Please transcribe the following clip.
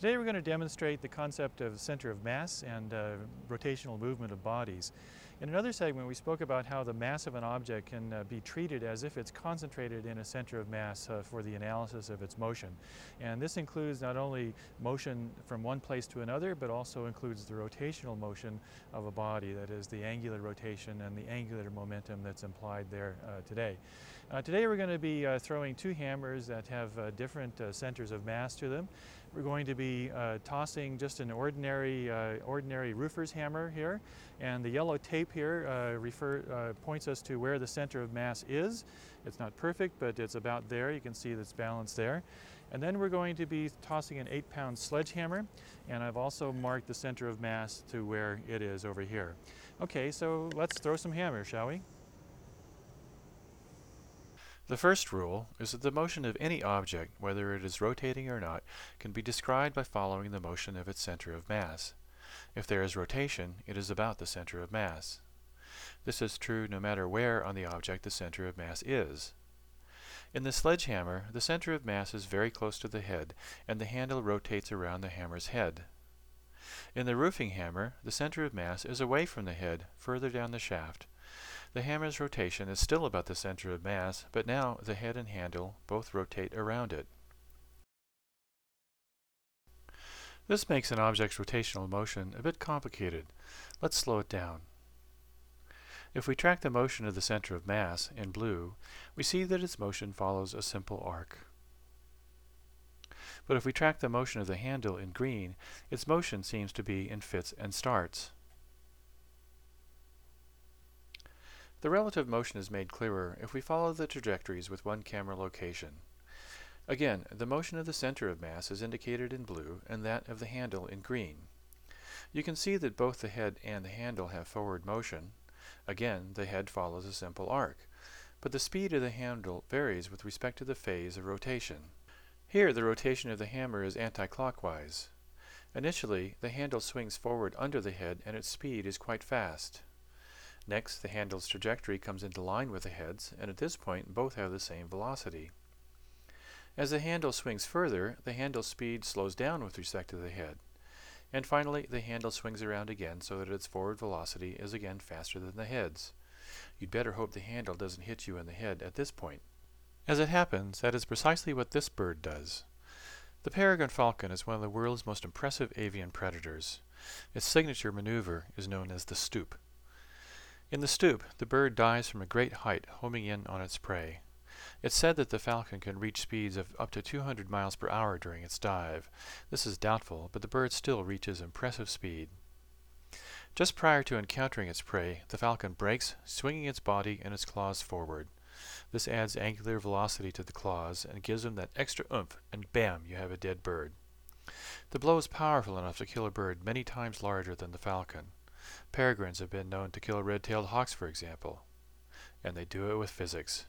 Today we're going to demonstrate the concept of center of mass and uh, rotational movement of bodies. In another segment we spoke about how the mass of an object can uh, be treated as if it's concentrated in a center of mass uh, for the analysis of its motion. And this includes not only motion from one place to another but also includes the rotational motion of a body, that is the angular rotation and the angular momentum that's implied there uh, today. Uh, today we're going to be uh, throwing two hammers that have different centers of mass to them. We're going to be uh, tossing just an ordinary, uh, ordinary roofer's hammer here, and the yellow tape here uh, refer, uh, points us to where the center of mass is. It's not perfect, but it's about there. You can see that's balanced there. And then we're going to be tossing an eight pound sledgehammer, and I've also marked the center of mass to where it is over here. Okay, so let's throw some hammers, shall we? The first rule is that the motion of any object, whether it is rotating or not, can be described by following the motion of its center of mass. If there is rotation, it is about the center of mass. This is true no matter where on the object the center of mass is. In the sledgehammer, the center of mass is very close to the head, and the handle rotates around the hammer's head. In the roofing hammer, the center of mass is away from the head, further down the shaft, the hammer's rotation is still about the center of mass, but now the head and handle both rotate around it. This makes an object's rotational motion a bit complicated. Let's slow it down. If we track the motion of the center of mass, in blue, we see that its motion follows a simple arc. But if we track the motion of the handle in green, its motion seems to be in fits and starts. The relative motion is made clearer if we follow the trajectories with one camera location. Again, the motion of the center of mass is indicated in blue and that of the handle in green. You can see that both the head and the handle have forward motion. Again, the head follows a simple arc, but the speed of the handle varies with respect to the phase of rotation. Here the rotation of the hammer is anti-clockwise. Initially, the handle swings forward under the head and its speed is quite fast. Next, the handle's trajectory comes into line with the head's, and at this point both have the same velocity. As the handle swings further, the handle's speed slows down with respect to the head. And finally, the handle swings around again so that its forward velocity is again faster than the head's. You'd better hope the handle doesn't hit you in the head at this point. As it happens, that is precisely what this bird does. The peregrine falcon is one of the world's most impressive avian predators. Its signature maneuver is known as the stoop. In the stoop, the bird dives from a great height, homing in on its prey. It's said that the falcon can reach speeds of up to 200 miles per hour during its dive. This is doubtful, but the bird still reaches impressive speed. Just prior to encountering its prey, the falcon brakes, swinging its body and its claws forward. This adds angular velocity to the claws and gives them that extra oomph, and bam, you have a dead bird. The blow is powerful enough to kill a bird many times larger than the falcon. Peregrines have been known to kill red-tailed hawks, for example, and they do it with physics.